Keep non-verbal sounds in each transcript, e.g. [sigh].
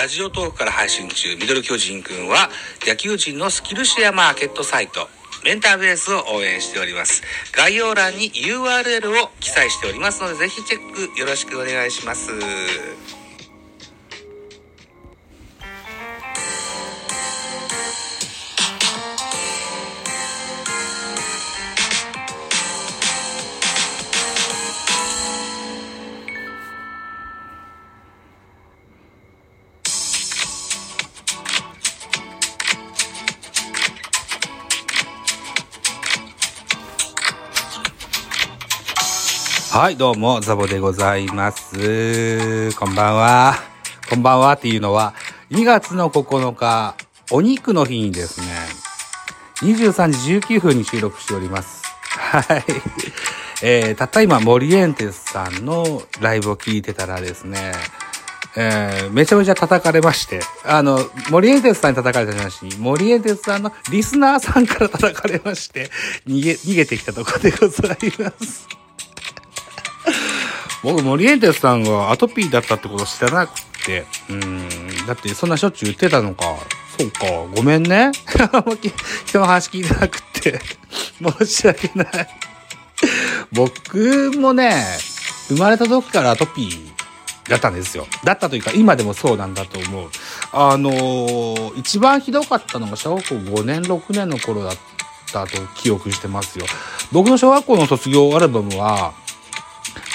ラジオトークから配信中、ミドル巨人くんは、野球人のスキルシェアマーケットサイト、メンターベースを応援しております。概要欄に URL を記載しておりますので、ぜひチェックよろしくお願いします。はい、どうも、ザボでございます。こんばんは。こんばんはっていうのは、2月の9日、お肉の日にですね、23時19分に収録しております。はい。えー、たった今、モリエンテスさんのライブを聞いてたらですね、えー、めちゃめちゃ叩かれまして、あの、モリエンテスさんに叩かれた話に、モリエンテスさんのリスナーさんから叩かれまして、逃げ、逃げてきたところでございます。僕、モリエンテスさんがアトピーだったってこと知らなくて、うん、だってそんなしょっちゅう言ってたのか。そうか、ごめんね。[laughs] 人の話聞いてなくて、[laughs] 申し訳ない。僕もね、生まれた時からアトピーだったんですよ。だったというか、今でもそうなんだと思う。あのー一番ひどかったのが小学校5年、6年の頃だったと記憶してますよ。僕の小学校の卒業アルバムは、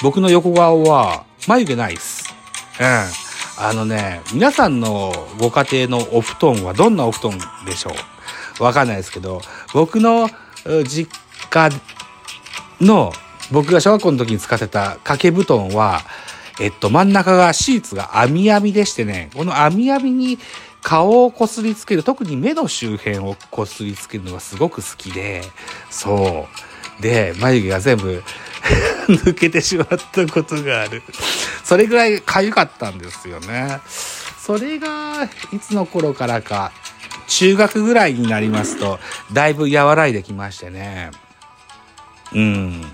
僕の横顔は眉毛ないっす。うん。あのね、皆さんのご家庭のお布団はどんなお布団でしょう？わかんないですけど、僕の実家の、僕が小学校の時に使ってた掛け布団は、えっと、真ん中がシーツが網網でしてね、この網網に顔をこすりつける、特に目の周辺をこすりつけるのがすごく好きで、そう。で、眉毛が全部 [laughs] 抜けてしまったことがある。それぐらい痒かったんですよね。それが、いつの頃からか、中学ぐらいになりますと、だいぶ和らいできましてね。うん。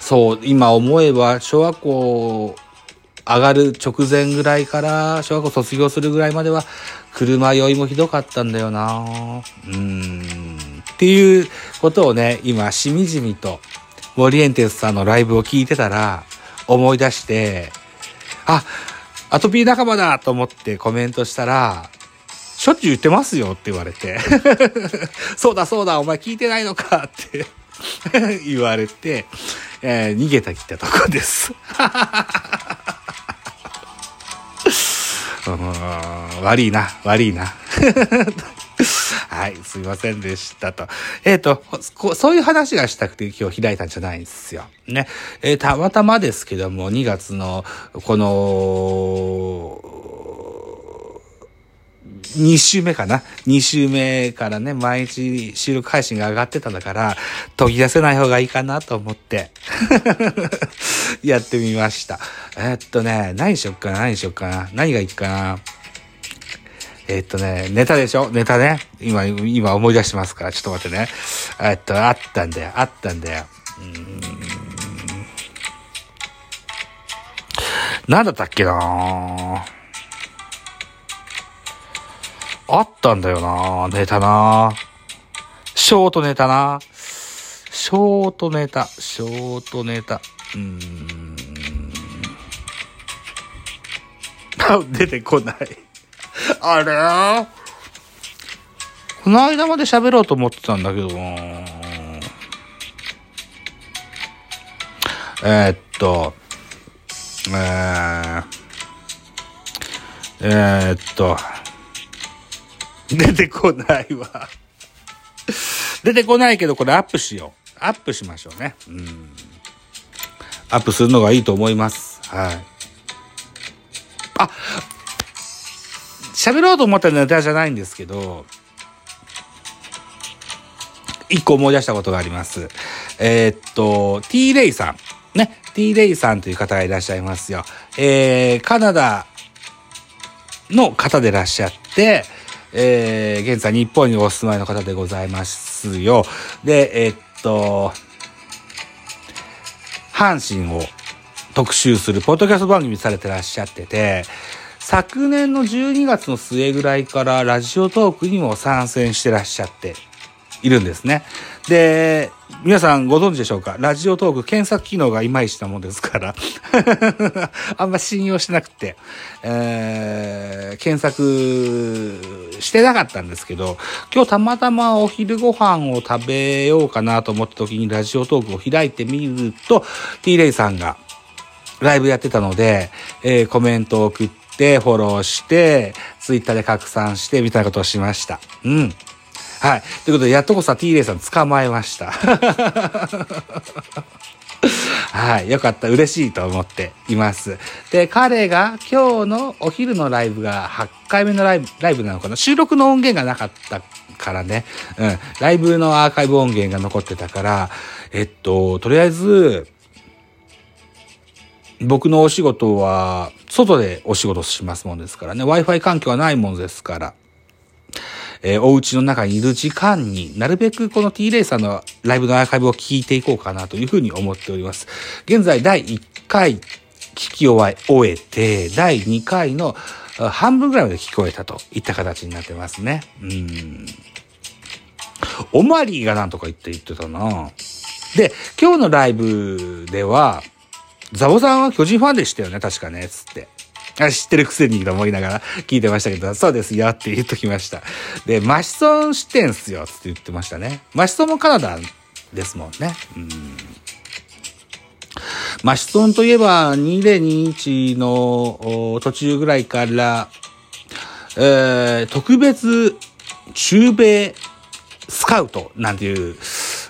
そう、今思えば、小学校上がる直前ぐらいから、小学校卒業するぐらいまでは、車酔いもひどかったんだよなうん。っていうことをね、今、しみじみと、モリエンテスさんのライブを聞いてたら、思い出して、あ、アトピー仲間だと思ってコメントしたら、しょっちゅう言ってますよって言われて、[laughs] そうだそうだ、お前聞いてないのかって [laughs] 言われて、えー逃げたきったとこです。[laughs] 悪いな、悪いな。はい、すいませんでしたと。えっ、と、そういう話がしたくて今日開いたんじゃないんですよ。ね。えーたまたまですけども、2月の、この、2週目かな ?2 週目からね、毎日収録配信が上がってたんだから、途切らせない方がいいかなと思って、[laughs] やってみました。えーっとね、何しよっかな？何しよっかな？何がいいかな？えっとね、ネタでしょ？ネタね。今、今思い出してますから、ちょっと待ってね。えっと、あったんだよ、あったんだよ。うんなんだったっけなあったんだよなネタなショートネタなショートネタ、ショートネタ。うん。[laughs] 出てこない。[laughs] あれ？この間まで喋ろうと思ってたんだけどなえーっと、えー、えーっと、出てこないわ。出てこないけど、これアップしよう。アップしましょうね。うん。アップするのがいいと思います。はい。あ喋ろうと思ったネタじゃないんですけど、一個思い出したことがあります。えーっと、T レイさん。ね。T レイさんという方がいらっしゃいますよ。えー、カナダの方でいらっしゃって、えー、現在日本にお住まいの方でございますよ。で、えーっと、阪神を特集するポッドキャスト番組されてらっしゃってて、昨年の12月の末ぐらいからラジオトークにも参戦してらっしゃっているんですね。で、皆さんご存知でしょうか？ラジオトーク検索機能がいまいちなもんですから。[laughs] あんま信用しなくて、えー、検索してなかったんですけど、今日たまたまお昼ご飯を食べようかなと思った時にラジオトークを開いてみると、T レイさんがライブやってたので、えー、コメントを送って、フォローして、ツイッターで拡散して、みたいなことをしました。うん。はい。ということで、やっとこさ T レイさん捕まえました。[laughs] はい。よかった。嬉しいと思っています。で、彼が今日のお昼のライブが8回目のライブ、ライブなのかな？収録の音源がなかったからね。うん。ライブのアーカイブ音源が残ってたから、えっと、とりあえず、僕のお仕事は、外でお仕事しますもんですからね。Wi-Fi 環境はないもんですから。えー、お家の中にいる時間になるべくこの T レイさんのライブのアーカイブを聞いていこうかなというふうに思っております。現在第1回聞き終えて、第2回の半分ぐらいまで聞こえたといった形になってますね。うん。オマリーがなんとか言って言ってたなで、今日のライブでは、ザボさんは巨人ファンでしたよね、確かね、つって。あ知ってるくせにと思いながら聞いてましたけど、そうですよって言っときました。で、マシソン知ってんすよって言ってましたね。マシソンもカナダですもんね。うんマシソンといえば2021の途中ぐらいから、えー、特別中米スカウトなんていう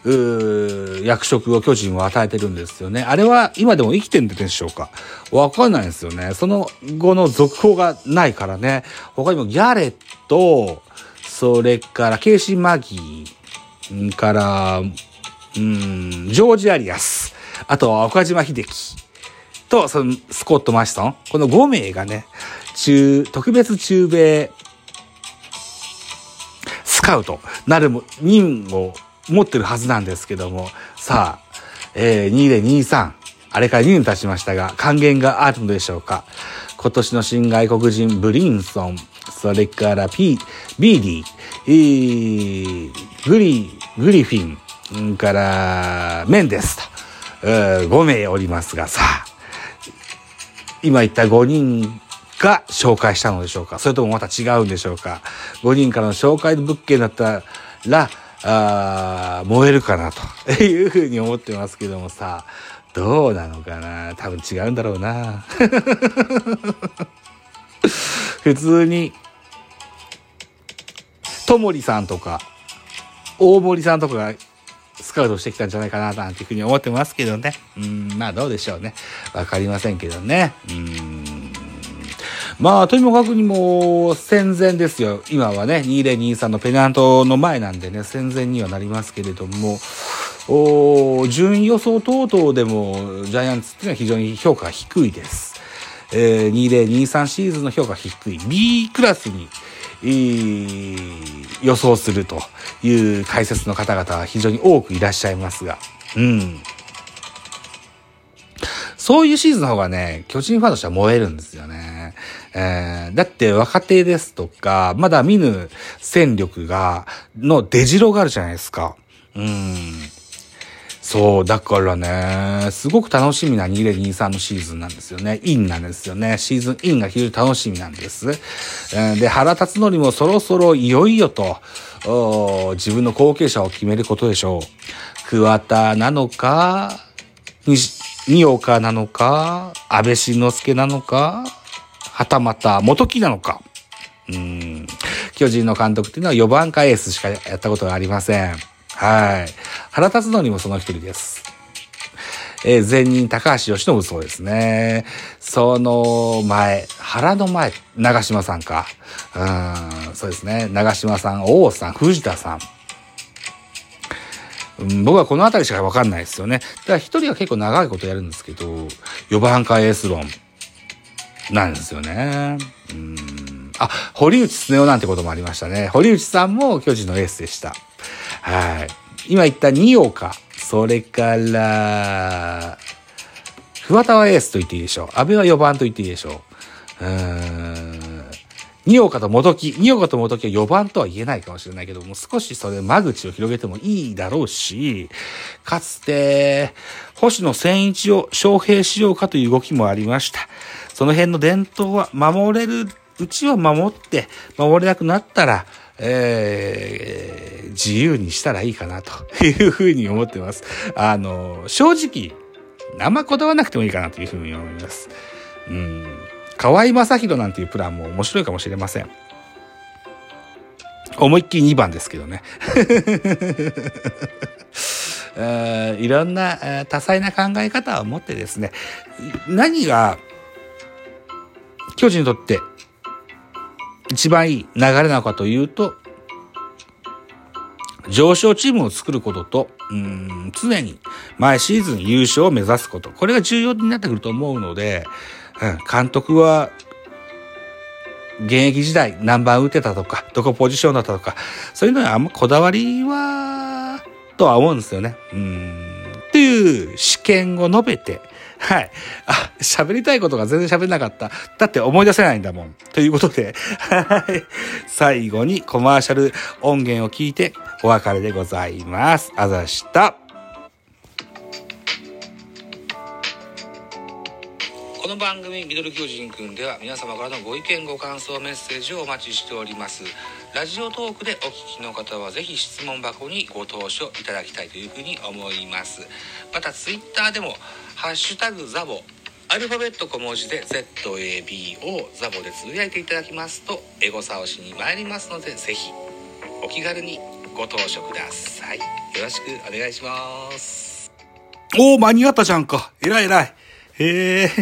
役職を巨人は与えてるんですよね。あれは今でも生きてるんでしょうか？わかんないですよね。その後の続報がないからね。他にもギャレット、それからケイシー・マギー、から、うん、ジョージ・アリアス、あとは岡島秀樹と、そのスコット・マシソン、この5名がね、中、特別中米スカウトなる任を持ってるはずなんですけども、さあ、えー、2023、あれから2年経ちましたが、還元があるのでしょうか。今年の新外国人、ブリンソン、それからピー、ビーディ、えー、グリ、グリフィン、から、メンデスと、5名おりますが、さあ、今言った5人が紹介したのでしょうか。それともまた違うんでしょうか ?5 人からの紹介物件だったら、あ燃えるかなというふうに思ってますけどもさ、どうなのかな？多分違うんだろうな。[laughs] 普通に、ともりさんとか、大森さんとかがスカウトしてきたんじゃないかななんていうふうに思ってますけどね。うん、まあどうでしょうね。わかりませんけどね。うん。まあ、とにもかくにも戦前ですよ。今はね、2023のペナントの前なんでね、戦前にはなりますけれども、お順位予想等々でもジャイアンツっていうのは非常に評価が低いです。えー、2023シーズンの評価低い。B クラスに、えー、予想するという解説の方々は非常に多くいらっしゃいますが、うん。そういうシーズンの方がね、巨人ファンとしては燃えるんですよね。えー、だって若手ですとか、まだ見ぬ戦力が、の出城があるじゃないですか。うん。そう、だからね、すごく楽しみな2023のシーズンなんですよね。インなんですよね。シーズンインが非常に楽しみなんです。えー、で、原辰徳もそろそろいよいよと、自分の後継者を決めることでしょう。桑田なのか、二岡なのか、安倍晋之助なのか、はたまた元木なのか。うん。巨人の監督っていうのは4番かエースしかやったことがありません。はい。原辰徳もその一人です。えー、前任高橋由伸そうですね。その前、原の前、長島さんか。うん、そうですね。長島さん、王さん、藤田さん。うん、僕はこの辺りしかわかんないですよね。だから一人は結構長いことやるんですけど、4番かエース論なんですよね。うん。あ、堀内恒夫なんてこともありましたね。堀内さんも巨人のエースでした。はい。今言った二岡、それから、桑田はエースと言っていいでしょう。安倍は4番と言っていいでしょう。うん。二岡と元木。二岡と元木は4番とは言えないかもしれないけども、少しそれ間口を広げてもいいだろうし、かつて、星野千一を招聘しようかという動きもありました。その辺の伝統は守れるうちは守って、守れなくなったら、えー、自由にしたらいいかなというふうに思ってます。あの、正直、あんまこだわなくてもいいかなというふうに思います。うん。河合正宏なんていうプランも面白いかもしれません。思いっきり2番ですけどね。[laughs] いろんな多彩な考え方を持ってですね、何が巨人にとって一番いい流れなのかというと、上昇チームを作ることと、うん、常に毎シーズン優勝を目指すこと。これが重要になってくると思うので、うん、監督は、現役時代何番打てたとか、どこポジションだったとか、そういうのはあんまこだわりは、とは思うんですよね。うん。っていう試験を述べて、はい。あ、喋りたいことが全然喋れなかった。だって思い出せないんだもん。ということで、はい。最後にコマーシャル音源を聞いてお別れでございます。あざした。の番組「ミドル巨人くん」では皆様からのご意見ご感想メッセージをお待ちしております。ラジオトークでお聞きの方はぜひ質問箱にご投書いただきたいというふうに思います。またツイッターでも「ハッシュタグザボ」アルファベット小文字で ZABO ザボでつぶやいていただきますとエゴサをしに参りますのでぜひお気軽にご投書ください。よろしくお願いします。おお間に合ったじゃんか。えらいえらい。へえ